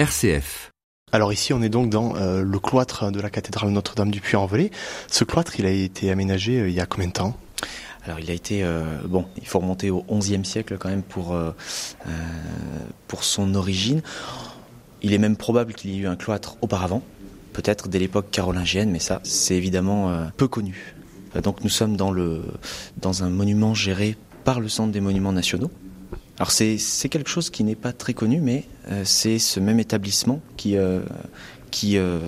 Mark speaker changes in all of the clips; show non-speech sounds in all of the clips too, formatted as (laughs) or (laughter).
Speaker 1: RCF.
Speaker 2: Alors ici, on est donc dans euh, le cloître de la cathédrale Notre-Dame du Puy-en-Velay. Ce cloître, il a été aménagé euh, il y a combien de temps?
Speaker 3: Alors il a été euh, bon, il faut remonter au XIe siècle quand même pour euh, euh, pour son origine. Il est même probable qu'il y ait eu un cloître auparavant, peut-être dès l'époque carolingienne, mais ça c'est évidemment euh, peu connu. Donc nous sommes dans le dans un monument géré par le Centre des Monuments Nationaux. Alors c'est quelque chose qui n'est pas très connu, mais euh, c'est ce même établissement qui euh, qui euh,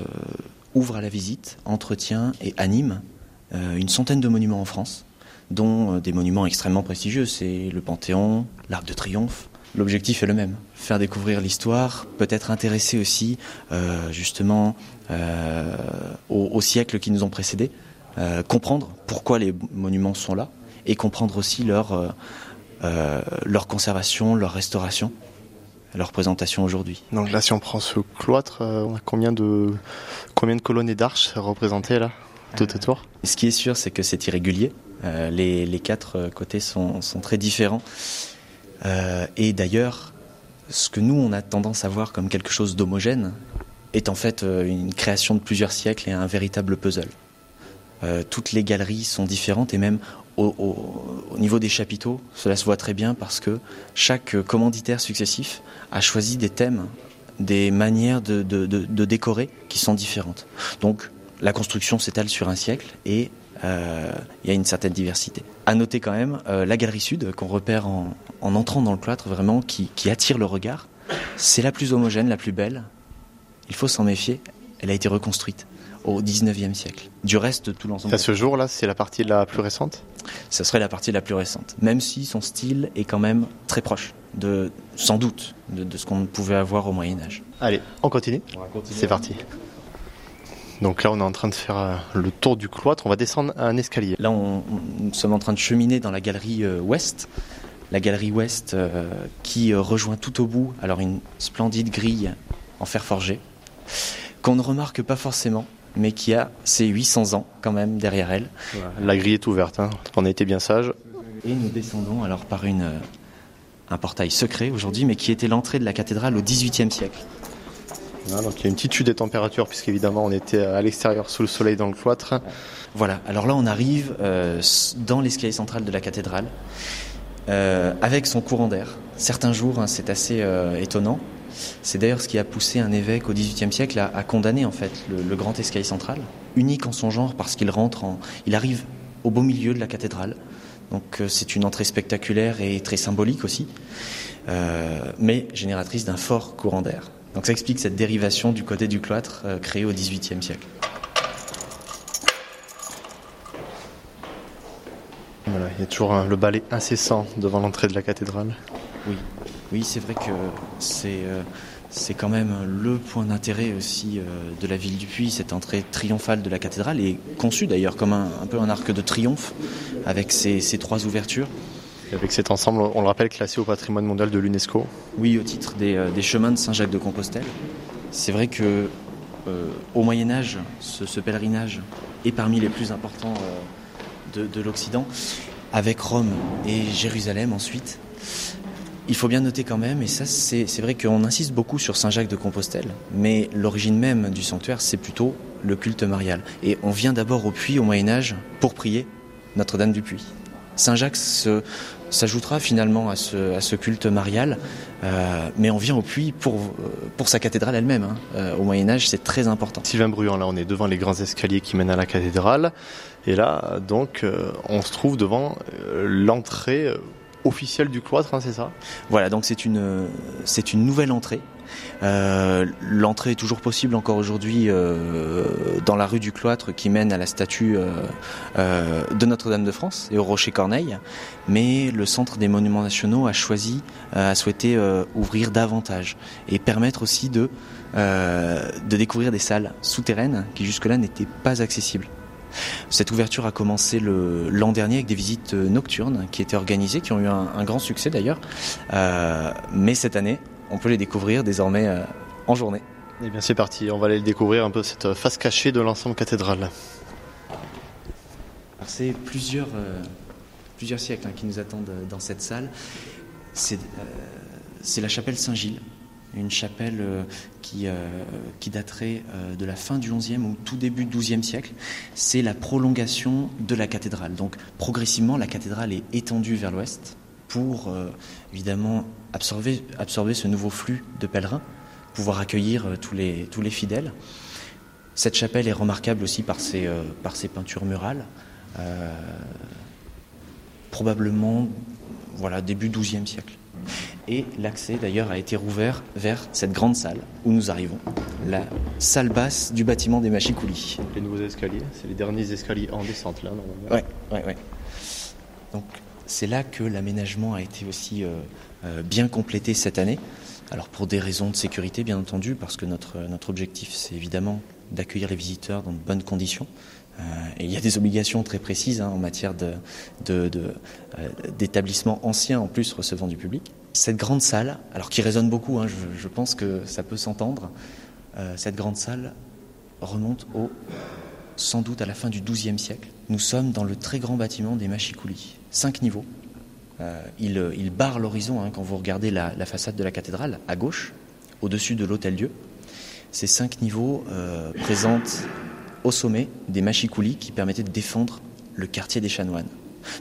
Speaker 3: ouvre à la visite, entretient et anime une centaine de monuments en France dont des monuments extrêmement prestigieux. C'est le Panthéon, l'Arc de Triomphe. L'objectif est le même, faire découvrir l'histoire, peut-être intéresser aussi justement aux, siècles qui nous ont précédés, comprendre pourquoi les monuments sont là et comprendre aussi leur, leur conservation, leur restauration, leur présentation aujourd'hui.
Speaker 2: Donc là, si on prend ce cloître, euh, on a combien de combien de colonnes et d'arches représentées là tout
Speaker 3: Euh,
Speaker 2: autour?
Speaker 3: Ce qui est sûr, c'est que c'est irrégulier. Euh, les, les quatre euh, côtés sont, sont très différents. Euh, et d'ailleurs, ce que nous, on a tendance à voir comme quelque chose d'homogène est en fait euh, une création de plusieurs siècles et un véritable puzzle. Euh, toutes les galeries sont différentes et même au, au- au niveau des chapiteaux, cela se voit très bien parce que chaque commanditaire successif a choisi des thèmes, des manières de, décorer qui sont différentes. Donc la construction s'étale sur un siècle et euh, il y a une certaine diversité. À noter quand même euh, la galerie sud qu'on repère en, en entrant dans le cloître vraiment qui, qui attire le regard. C'est la plus homogène, la plus belle. Il faut s'en méfier. Elle a été reconstruite au 19e siècle. Du reste, tout l'ensemble,
Speaker 2: À ce jour là, c'est la partie la plus récente?
Speaker 3: ça serait la partie la plus récente. Même si son style est quand même très proche, de, sans doute, de, de ce qu'on pouvait avoir au Moyen Âge.
Speaker 2: Allez, on continue. C'est parti. Donc là, on est en train de faire euh, le tour du cloître. On va descendre un escalier.
Speaker 3: Là, on, on- nous sommes en train de cheminer dans la galerie euh, ouest. La galerie ouest euh, qui euh, rejoint tout au bout alors une splendide grille en fer forgé qu'on ne remarque pas forcément, mais qui a ses 800 ans quand même derrière elle.
Speaker 2: La grille est ouverte. Hein. On a été bien sage.
Speaker 3: Et nous descendons alors par une, euh, un portail secret aujourd'hui, mais qui était l'entrée de la cathédrale au XVIIIe siècle.
Speaker 2: Voilà, donc il y a une petite chute des températures puisqu'évidemment on était à l'extérieur sous le soleil dans le cloître.
Speaker 3: Voilà, alors là on arrive euh, dans l'escalier central de la cathédrale euh, avec son courant d'air. Certains jours, hein, c'est assez euh, étonnant. C'est d'ailleurs ce qui a poussé un évêque au XVIIIe siècle à, à condamner en fait le, le grand escalier central, unique en son genre parce qu'il rentre en, il arrive au beau milieu de la cathédrale. Donc euh, c'est une entrée spectaculaire et très symbolique aussi, euh, mais génératrice d'un fort courant d'air. Donc ça explique cette dérivation du côté du cloître euh, créée au XVIIIe siècle.
Speaker 2: Voilà, il y a toujours un- le balai incessant devant l'entrée de la cathédrale.
Speaker 3: Oui, oui, c'est vrai que c'est euh, c'est quand même le point d'intérêt aussi euh, de la ville du Puy, cette entrée triomphale de la cathédrale est conçue d'ailleurs comme un, un peu un arc de triomphe avec ces, ces trois ouvertures.
Speaker 2: Et avec cet ensemble, on le rappelle, classé au patrimoine mondial de l'UNESCO.
Speaker 3: Oui, au titre des, euh, des chemins de Saint-Jacques de Compostelle. C'est vrai que euh, au Moyen Âge, ce, ce pèlerinage est parmi les plus importants euh, de, de l'Occident, avec Rome et Jérusalem ensuite. Il faut bien noter quand même, et ça c'est vrai qu'on insiste beaucoup sur Saint-Jacques de Compostelle, mais l'origine même du sanctuaire c'est plutôt le culte marial. Et on vient d'abord au puits au Moyen Âge pour prier Notre-Dame du Puy. Saint-Jacques s'ajoutera finalement à ce, culte marial, euh, mais on vient au puits pour, euh, sa cathédrale elle-même. hein. Euh, au Moyen Âge c'est très important.
Speaker 2: Sylvain Bruand, là on est devant les grands escaliers qui mènent à la cathédrale. Et là, donc, on se trouve devant l'entrée officielle du cloître, hein, c'est ça?
Speaker 3: Voilà, donc c'est une, nouvelle entrée. Euh, L'entrée est toujours possible encore aujourd'hui euh, dans la rue du Cloître qui mène à la statue euh, de Notre-Dame de France et au Rocher Corneille. Mais le Centre des Monuments Nationaux a choisi, a souhaité ouvrir davantage et permettre aussi de découvrir des salles souterraines qui jusque-là n'étaient pas accessibles. Cette ouverture a commencé l'an dernier avec des visites nocturnes qui étaient organisées, qui ont eu un, un grand succès d'ailleurs. Euh, mais cette année, on peut les découvrir désormais euh, en journée.
Speaker 2: Eh bien c'est parti, on va aller découvrir un peu cette face cachée de l'ensemble cathédrale.
Speaker 3: C'est plusieurs, euh, plusieurs siècles hein, qui nous attendent dans cette salle. C'est c'est la chapelle Saint-Gilles, une chapelle euh, qui, euh, qui daterait euh, de la fin du XIe ou tout début du XIIe siècle. C'est la prolongation de la cathédrale. Donc progressivement, la cathédrale est étendue vers l'ouest pour évidemment absorber, absorber ce nouveau flux de pèlerins, pouvoir accueillir tous les, tous les fidèles. Cette chapelle est remarquable aussi par ses, par ses peintures murales. probablement voilà, début XIIe siècle. Et l'accès d'ailleurs a été rouvert vers cette grande salle où nous arrivons, la salle basse du bâtiment des Machicoulis.
Speaker 2: Les nouveaux escaliers, c'est les derniers escaliers en descente là,
Speaker 3: normalement. Ouais, ouais, ouais. Donc c'est là que l'aménagement a été aussi euh, euh, bien complété cette année. Alors pour des raisons de sécurité bien entendu, parce que notre, notre objectif c'est évidemment d'accueillir les visiteurs dans de bonnes conditions. Euh, et il y a des obligations très précises hein, en matière d'établissements de, de, anciens en plus recevant du public. Cette grande salle, alors qui résonne beaucoup, hein, je, pense que ça peut s'entendre, euh, cette grande salle remonte au, sans doute à la fin du XIIe siècle. Nous sommes dans le très grand bâtiment des Machicoulis, cinq niveaux. Euh, il, barre l'horizon hein, quand vous regardez la, façade de la cathédrale à gauche, au-dessus de l'hôtel-dieu. Ces cinq niveaux euh, présentent au sommet des machicoulis qui permettaient de défendre le quartier des chanoines.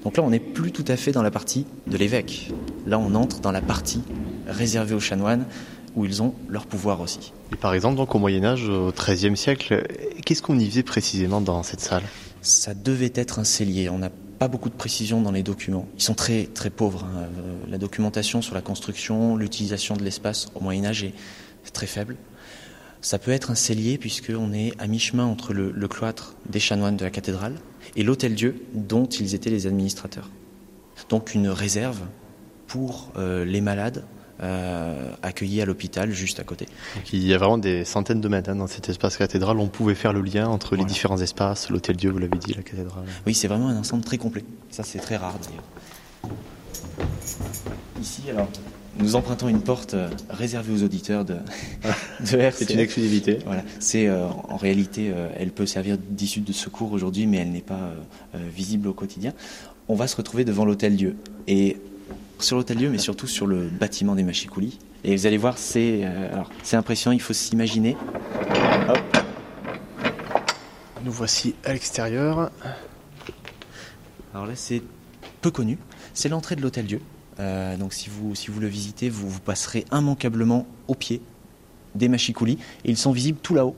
Speaker 3: Donc là, on n'est plus tout à fait dans la partie de l'évêque. Là, on entre dans la partie réservée aux chanoines où ils ont leur pouvoir aussi.
Speaker 2: Et par exemple, donc au Moyen Âge, au XIIIe siècle, qu'est-ce qu'on y faisait précisément dans cette salle?
Speaker 3: Ça devait être un cellier. On n'a pas beaucoup de précision dans les documents. Ils sont très très pauvres. Hein. La documentation sur la construction, l'utilisation de l'espace au Moyen Âge est très faible. Ça peut être un cellier puisqu'on est à mi-chemin entre le, le, cloître des chanoines de la cathédrale et l'hôtel-dieu dont ils étaient les administrateurs. Donc une réserve pour euh, les malades euh, accueillis à l'hôpital juste à côté.
Speaker 2: Donc il y a vraiment des centaines de mètres hein, dans cet espace cathédral. On pouvait faire le lien entre voilà. les différents espaces, l'hôtel-dieu, vous l'avez dit, la cathédrale.
Speaker 3: Oui, c'est vraiment un ensemble très complet. Ça, c'est très rare d'ailleurs. Ici, alors, nous empruntons une porte euh, réservée aux auditeurs de, (laughs) (laughs) de RCF.
Speaker 2: C'est une exclusivité.
Speaker 3: Voilà. C'est euh, en réalité, euh, elle peut servir d'issue de secours aujourd'hui, mais elle n'est pas euh, visible au quotidien. On va se retrouver devant l'hôtel Dieu et sur l'hôtel Dieu, mais surtout sur le bâtiment des Machicoulis. Et vous allez voir, c'est alors c'est impressionnant. Il faut s'imaginer.
Speaker 2: Nous voici à l'extérieur.
Speaker 3: Alors là, c'est peu connu. C'est l'entrée de l'hôtel Dieu. Euh, donc si vous, si vous le visitez, vous, vous passerez immanquablement au pied des machicoulis et ils sont visibles tout là-haut.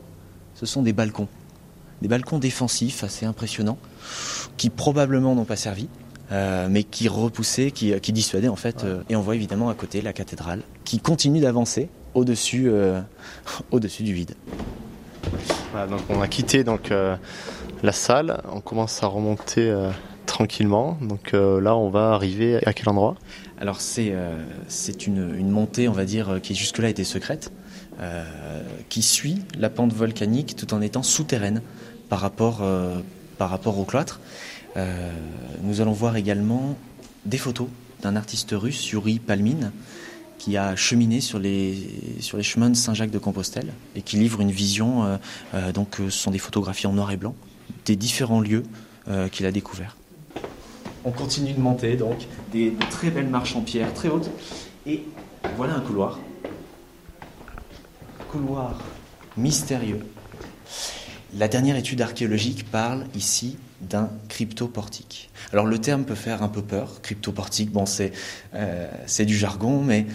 Speaker 3: Ce sont des balcons, des balcons défensifs assez impressionnants qui probablement n'ont pas servi, euh, mais qui repoussaient, qui, qui dissuadaient en fait. Euh, et on voit évidemment à côté la cathédrale qui continue d'avancer au-dessus, (laughs) du vide.
Speaker 2: Voilà, donc on a quitté donc la salle, on commence à remonter tranquillement. Donc euh, là, on va arriver à quel endroit?
Speaker 3: Alors c'est euh, une, montée, on va dire, qui jusque-là était secrète, euh, qui suit la pente volcanique tout en étant souterraine par rapport, euh, par rapport au cloître. Euh, nous allons voir également des photos d'un artiste russe, Yuri Palmine, qui a cheminé sur les, sur les chemins de Saint-Jacques de Compostelle et qui livre une vision, donc ce sont des photographies en noir et blanc, des différents lieux qu'il a découverts. On continue de monter, donc des, très belles marches en pierre, très hautes. Et voilà un couloir. Couloir mystérieux. La dernière étude archéologique parle ici d'un cryptoportique. Alors le terme peut faire un peu peur, cryptoportique, bon c'est euh, du jargon, mais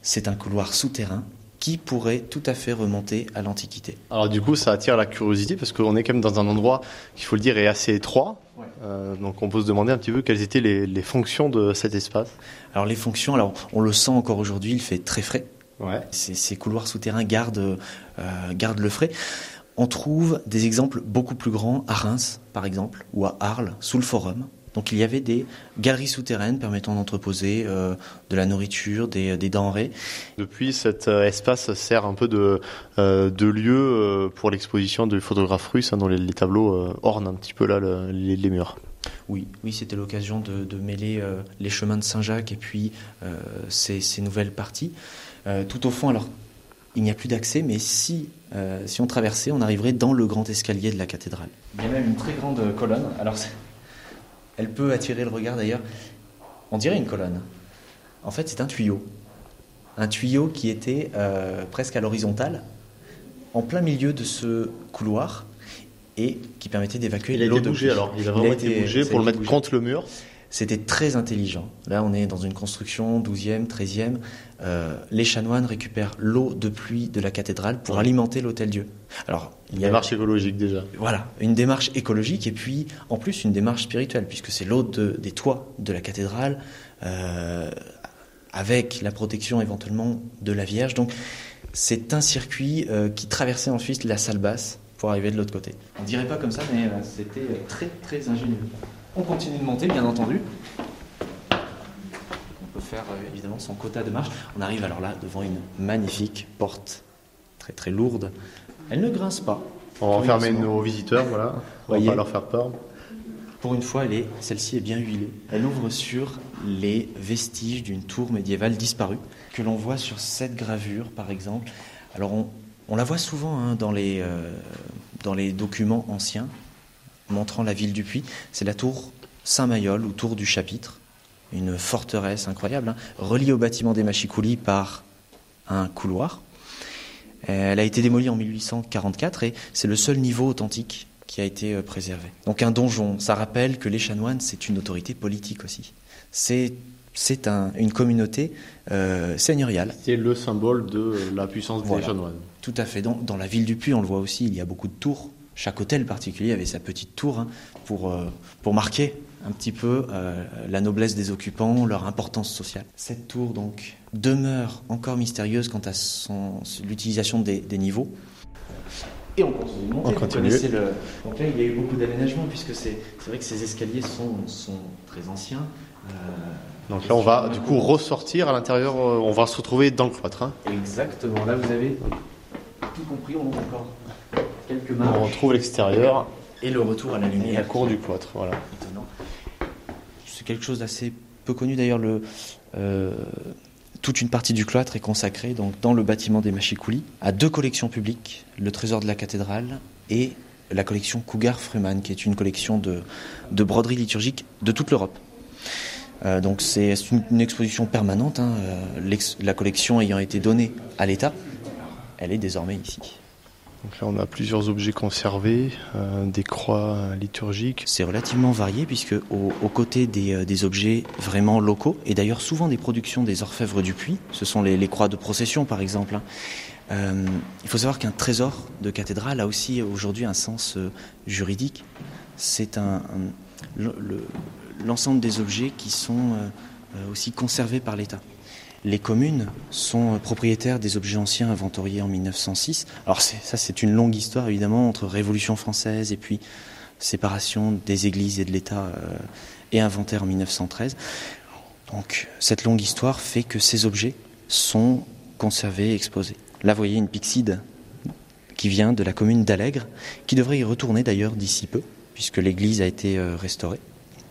Speaker 3: c'est un couloir souterrain qui pourrait tout à fait remonter à l'Antiquité.
Speaker 2: Alors du coup, ça attire la curiosité parce qu'on est quand même dans un endroit qu'il faut le dire est assez étroit. Ouais. Euh, donc on peut se demander un petit peu quelles étaient les, les, fonctions de cet espace.
Speaker 3: Alors les fonctions, alors on le sent encore aujourd'hui, il fait très frais.
Speaker 2: Ouais.
Speaker 3: Ces, ces couloirs souterrains gardent, euh, gardent le frais. On trouve des exemples beaucoup plus grands à Reims, par exemple, ou à Arles, sous le Forum. Donc il y avait des galeries souterraines permettant d'entreposer euh, de la nourriture, des, des, denrées.
Speaker 2: Depuis, cet euh, espace sert un peu de, euh, de lieu pour l'exposition de photographes russes, hein, dont les, les, tableaux ornent un petit peu là le, les, les, murs.
Speaker 3: Oui, oui c'était l'occasion de, de, mêler les chemins de Saint-Jacques et puis ces, ces, nouvelles parties. tout au fond, alors il n'y a plus d'accès, mais si, si on traversait, on arriverait dans le grand escalier de la cathédrale. Il y a même une très grande colonne. Alors elle peut attirer le regard d'ailleurs. On dirait une colonne. En fait, c'est un tuyau. un tuyau qui était euh, presque à l'horizontale, en plein milieu de ce couloir, et qui permettait d'évacuer
Speaker 2: l'eau de bougé alors, il a vraiment été, bougé pour le mettre contre le mur.
Speaker 3: C'était très intelligent. Là, on est dans une construction 12e, 13e. Euh, les chanoines récupèrent l'eau de pluie de la cathédrale pour alimenter l'hôtel Dieu.
Speaker 2: Alors, il y a une démarche écologique déjà.
Speaker 3: Voilà, une démarche écologique et puis en plus une démarche spirituelle puisque c'est l'eau de, des toits de la cathédrale euh, avec la protection éventuellement de la Vierge. Donc, c'est un circuit euh, qui traversait ensuite la salle basse pour arriver de l'autre côté. On dirait pas comme ça, mais c'était très très ingénieux. On continue de monter, bien entendu. On peut faire euh, évidemment son quota de marche. On arrive alors là devant une magnifique porte, très très lourde. Elle ne grince pas.
Speaker 2: On va enfermer nos visiteurs, voilà. On va pas leur faire peur.
Speaker 3: Pour une fois, celle-ci est bien huilée. Elle ouvre sur les vestiges d'une tour médiévale disparue que l'on voit sur cette gravure, par exemple. Alors on, la voit souvent hein, dans, les, euh, dans les documents anciens montrant la ville du Puy, c'est la tour Saint-Mayol ou tour du chapitre, une forteresse incroyable, hein, reliée au bâtiment des Machicoulis par un couloir. Elle a été démolie en 1844 et c'est le seul niveau authentique qui a été euh, préservé. Donc un donjon, ça rappelle que les chanoines, c'est une autorité politique aussi. C'est c'est un, une communauté euh, seigneuriale.
Speaker 2: C'est le symbole de la puissance des chanoines.
Speaker 3: Tout à fait. Dans, dans, la ville du Puy, on le voit aussi, il y a beaucoup de tours chaque hôtel particulier avait sa petite tour hein, pour, euh, pour marquer un petit peu euh, la noblesse des occupants, leur importance sociale. Cette tour donc demeure encore mystérieuse quant à l'utilisation des, des, niveaux. Et on continue de monter. On continue. Le... Donc là, il y a eu beaucoup d'aménagements puisque c'est vrai que ces escaliers sont, sont très anciens.
Speaker 2: Euh, donc là, on va du coup ressortir à l'intérieur, on va se retrouver dans le cloître. Hein.
Speaker 3: Exactement. Là, vous avez tout compris, on monte encore
Speaker 2: on retrouve l'extérieur.
Speaker 3: Et le retour à la lumière.
Speaker 2: la cour du cloître, voilà.
Speaker 3: C'est quelque chose d'assez peu connu d'ailleurs. Euh, toute une partie du cloître est consacrée donc, dans le bâtiment des Machicoulis à deux collections publiques, le trésor de la cathédrale et la collection Cougar-Freeman, qui est une collection de, de broderies liturgiques de toute l'Europe. Euh, donc c'est une, exposition permanente, hein, euh, la collection ayant été donnée à l'État, elle est désormais ici.
Speaker 2: On a plusieurs objets conservés, euh, des croix liturgiques.
Speaker 3: C'est relativement varié puisque aux, côtés euh, des, objets vraiment locaux, et d'ailleurs souvent des productions des orfèvres du Puy, ce sont les, croix de procession par exemple. Hein. Euh, il faut savoir qu'un trésor de cathédrale a aussi aujourd'hui un sens juridique. C'est l'ensemble des objets qui sont aussi conservés par l'État les communes sont propriétaires des objets anciens inventoriés en 1906. Alors ça, c'est une longue histoire évidemment entre Révolution française et puis séparation des églises et de l'État euh, et inventaire en 1913. Donc cette longue histoire fait que ces objets sont conservés et exposés. Là, vous voyez une pixide qui vient de la commune d'Allègre, qui devrait y retourner d'ailleurs d'ici peu, puisque l'église a été euh, restaurée.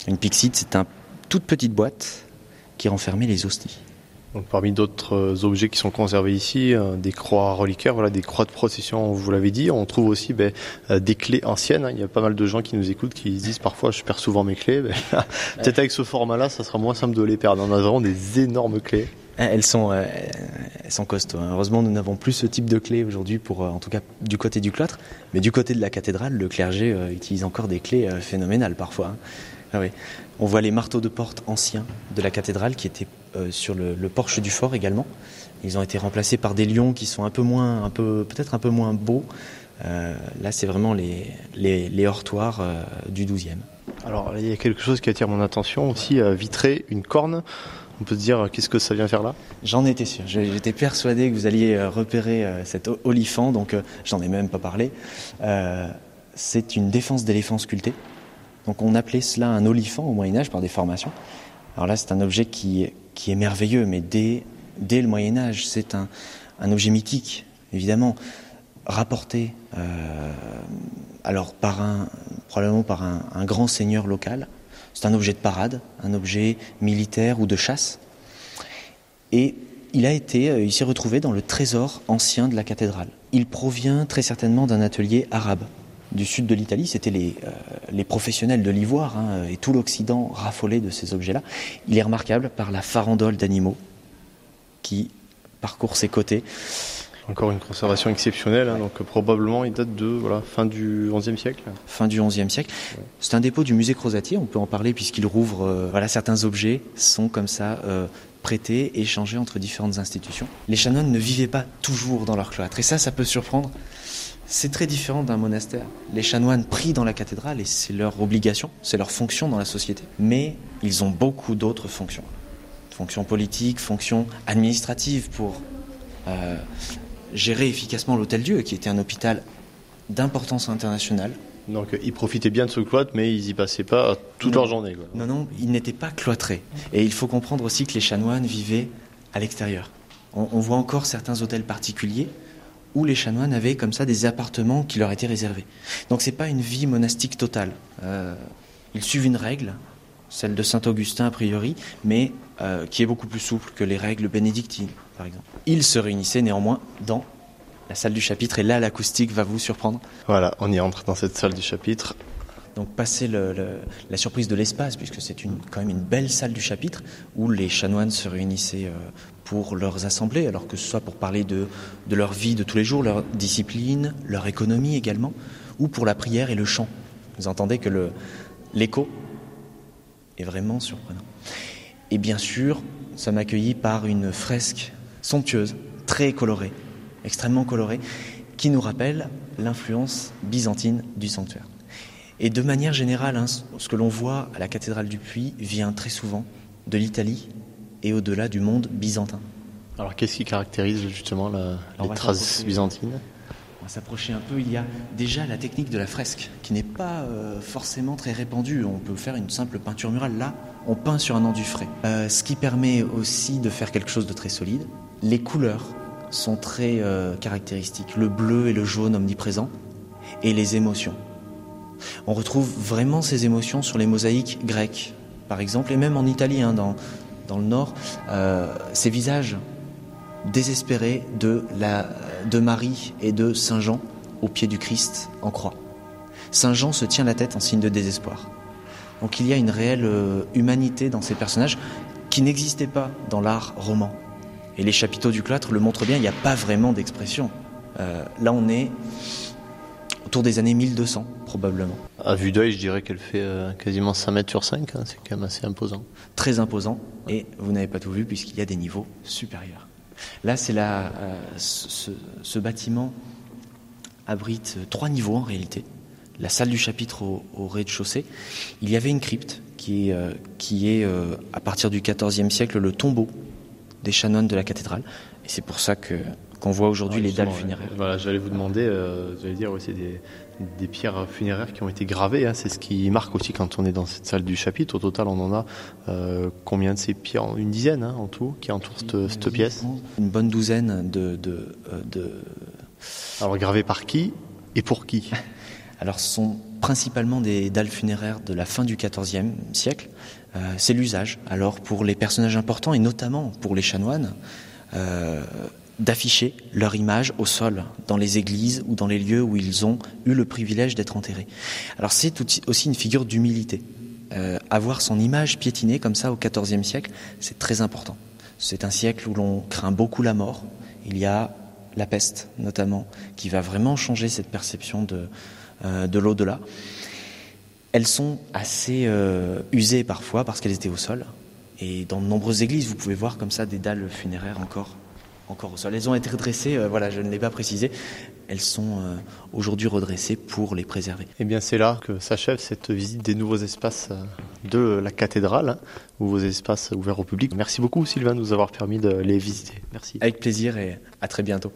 Speaker 3: Une pixide, c'est une toute petite boîte qui renfermait les hosties
Speaker 2: parmi d'autres euh, objets qui sont conservés ici, euh, des croix reliquaires, voilà, des croix de procession, vous l'avez dit. On trouve aussi ben, euh, des clés anciennes. Il y a pas mal de gens qui nous écoutent qui disent parfois je perds souvent mes clés. Ben, (laughs) peut-être avec ce format-là, ça sera moins simple de les perdre. On a vraiment des énormes clés.
Speaker 3: Ah, elles sont, elles sont costauds. Hein. Heureusement, nous n'avons plus ce type de clés aujourd'hui, pour, en tout cas du côté du cloître. Mais du côté de la cathédrale, le clergé utilise encore des clés phénoménales parfois. Hein. Ah oui. On voit les marteaux de porte anciens de la cathédrale qui étaient euh, sur le, porche du fort également. Ils ont été remplacés par des lions qui sont un peu moins, un peu, peut-être un peu moins beaux. Euh, là, c'est vraiment les, les, hortoirs euh, du 12e.
Speaker 2: Alors, il y a quelque chose qui attire mon attention aussi, vitré, une corne. On peut se dire, qu'est-ce que ça vient faire là?
Speaker 3: J'en étais sûr. J'étais persuadé que vous alliez repérer cet olifant, donc j'en ai même pas parlé. c'est une défense d'éléphant sculpté. Donc on appelait cela un olifant au Moyen Âge par des formations. Alors là, c'est un objet qui, est merveilleux, mais dès, le Moyen Âge, c'est un, objet mythique, évidemment, rapporté euh, par un, probablement par un, un grand seigneur local. C'est un objet de parade, un objet militaire ou de chasse. Et il a été, euh, il retrouvé dans le trésor ancien de la cathédrale. Il provient très certainement d'un atelier arabe du sud de l'Italie, c'était les, euh, les, professionnels de l'ivoire, hein, et tout l'Occident raffolait de ces objets-là. Il est remarquable par la farandole d'animaux qui parcourt ses côtés.
Speaker 2: Encore une conservation exceptionnelle, hein, donc probablement il date de voilà, fin du XIe siècle.
Speaker 3: Fin du XIe siècle. C'est un dépôt du musée Crozatier, on peut en parler puisqu'il rouvre. Euh, voilà, certains objets sont comme ça prêtés, échangés entre différentes institutions. Les chanoines ne vivaient pas toujours dans leur cloître, et ça, ça peut surprendre. C'est très différent d'un monastère. Les chanoines prient dans la cathédrale et c'est leur obligation, c'est leur fonction dans la société. Mais ils ont beaucoup d'autres fonctions. Fonctions politiques, fonctions administratives pour euh, gérer efficacement l'Hôtel Dieu, qui était un hôpital d'importance internationale.
Speaker 2: Donc ils profitaient bien de ce cloître, mais ils y passaient pas toute leur journée.
Speaker 3: Non, non, ils n'étaient pas cloîtrés. Et il faut comprendre aussi que les chanoines vivaient à l'extérieur. On, voit encore certains hôtels particuliers où les chanoines avaient comme ça des appartements qui leur étaient réservés. Donc c'est pas une vie monastique totale. Euh, ils suivent une règle, celle de Saint Augustin a priori, mais euh, qui est beaucoup plus souple que les règles bénédictines, par exemple. Ils se réunissaient néanmoins dans la salle du chapitre, et là l'acoustique va vous surprendre.
Speaker 2: Voilà, on y entre dans cette salle du chapitre.
Speaker 3: Donc passer la surprise de l'espace, puisque c'est quand même une belle salle du chapitre, où les chanoines se réunissaient euh, pour leurs assemblées, alors que ce soit pour parler de, de leur vie de tous les jours, leur discipline, leur économie également, ou pour la prière et le chant. Vous entendez que l'écho est vraiment surprenant. Et bien sûr, ça sommes accueillis par une fresque somptueuse, très colorée, extrêmement colorée, qui nous rappelle l'influence byzantine du sanctuaire. Et de manière générale, hein, ce que l'on voit à la cathédrale du Puy vient très souvent de l'Italie et au-delà du monde byzantin.
Speaker 2: Alors qu'est-ce qui caractérise justement la, les traces byzantines?
Speaker 3: On va s'approcher un peu. Il y a déjà la technique de la fresque, qui n'est pas euh, forcément très répandue. On peut faire une simple peinture murale. Là, on peint sur un enduit frais. Euh, ce qui permet aussi de faire quelque chose de très solide. Les couleurs sont très euh, caractéristiques. Le bleu et le jaune omniprésents. Et les émotions. On retrouve vraiment ces émotions sur les mosaïques grecques, par exemple, et même en Italie, hein, dans, dans le nord. ces visages désespérés de, la, de Marie et de Saint Jean au pied du Christ en croix. Saint Jean se tient la tête en signe de désespoir. Donc il y a une réelle euh, humanité dans ces personnages qui n'existait pas dans l'art roman. Et les chapiteaux du cloître le montrent bien, il n'y a pas vraiment d'expression. Euh, là on est autour des années 1200 probablement.
Speaker 2: À vue d'œil, je dirais qu'elle fait euh, quasiment 5 mètres sur 5, hein, c'est quand même assez imposant.
Speaker 3: Très imposant, et vous n'avez pas tout vu puisqu'il y a des niveaux supérieurs. Là, c'est la, euh, ce, bâtiment abrite trois niveaux en réalité. La salle du chapitre au, rez-de-chaussée. Il y avait une crypte qui, qui est, à partir du XIVe siècle, le tombeau des chanoines de la cathédrale. Et c'est pour ça que qu'on voit aujourd'hui les dalles funéraires.
Speaker 2: Voilà, j'allais vous demander, j'allais dire aussi des, des pierres funéraires qui ont été gravées. Hein. C'est ce qui marque aussi quand on est dans cette salle du chapitre. Au total, on en a euh, combien de ces pierres? Une dizaine hein, en tout qui entourent cette, pièce?
Speaker 3: Une bonne douzaine de, de, euh, de...
Speaker 2: Alors gravées par qui et pour qui? (laughs)
Speaker 3: Alors ce sont principalement des dalles funéraires de la fin du XIVe siècle. Euh, c'est l'usage. Alors pour les personnages importants et notamment pour les chanoines, d'afficher leur image au sol, dans les églises ou dans les lieux où ils ont eu le privilège d'être enterrés. Alors c'est aussi une figure d'humilité. Euh, avoir son image piétinée comme ça au XIVe siècle, c'est très important. C'est un siècle où l'on craint beaucoup la mort. Il y a la peste notamment, qui va vraiment changer cette perception de, euh, de l'au-delà. Elles sont assez euh, usées parfois parce qu'elles étaient au sol. Et dans de nombreuses églises, vous pouvez voir comme ça des dalles funéraires encore encore au sol. Elles ont été redressées, euh, voilà, je ne l'ai pas précisé, elles sont euh, aujourd'hui redressées pour les préserver.
Speaker 2: Et eh bien c'est là que s'achève cette visite des nouveaux espaces de la cathédrale, hein, nouveaux espaces ouverts au public. Merci beaucoup Sylvain de nous avoir permis de les visiter. Merci.
Speaker 3: Avec plaisir et à très bientôt.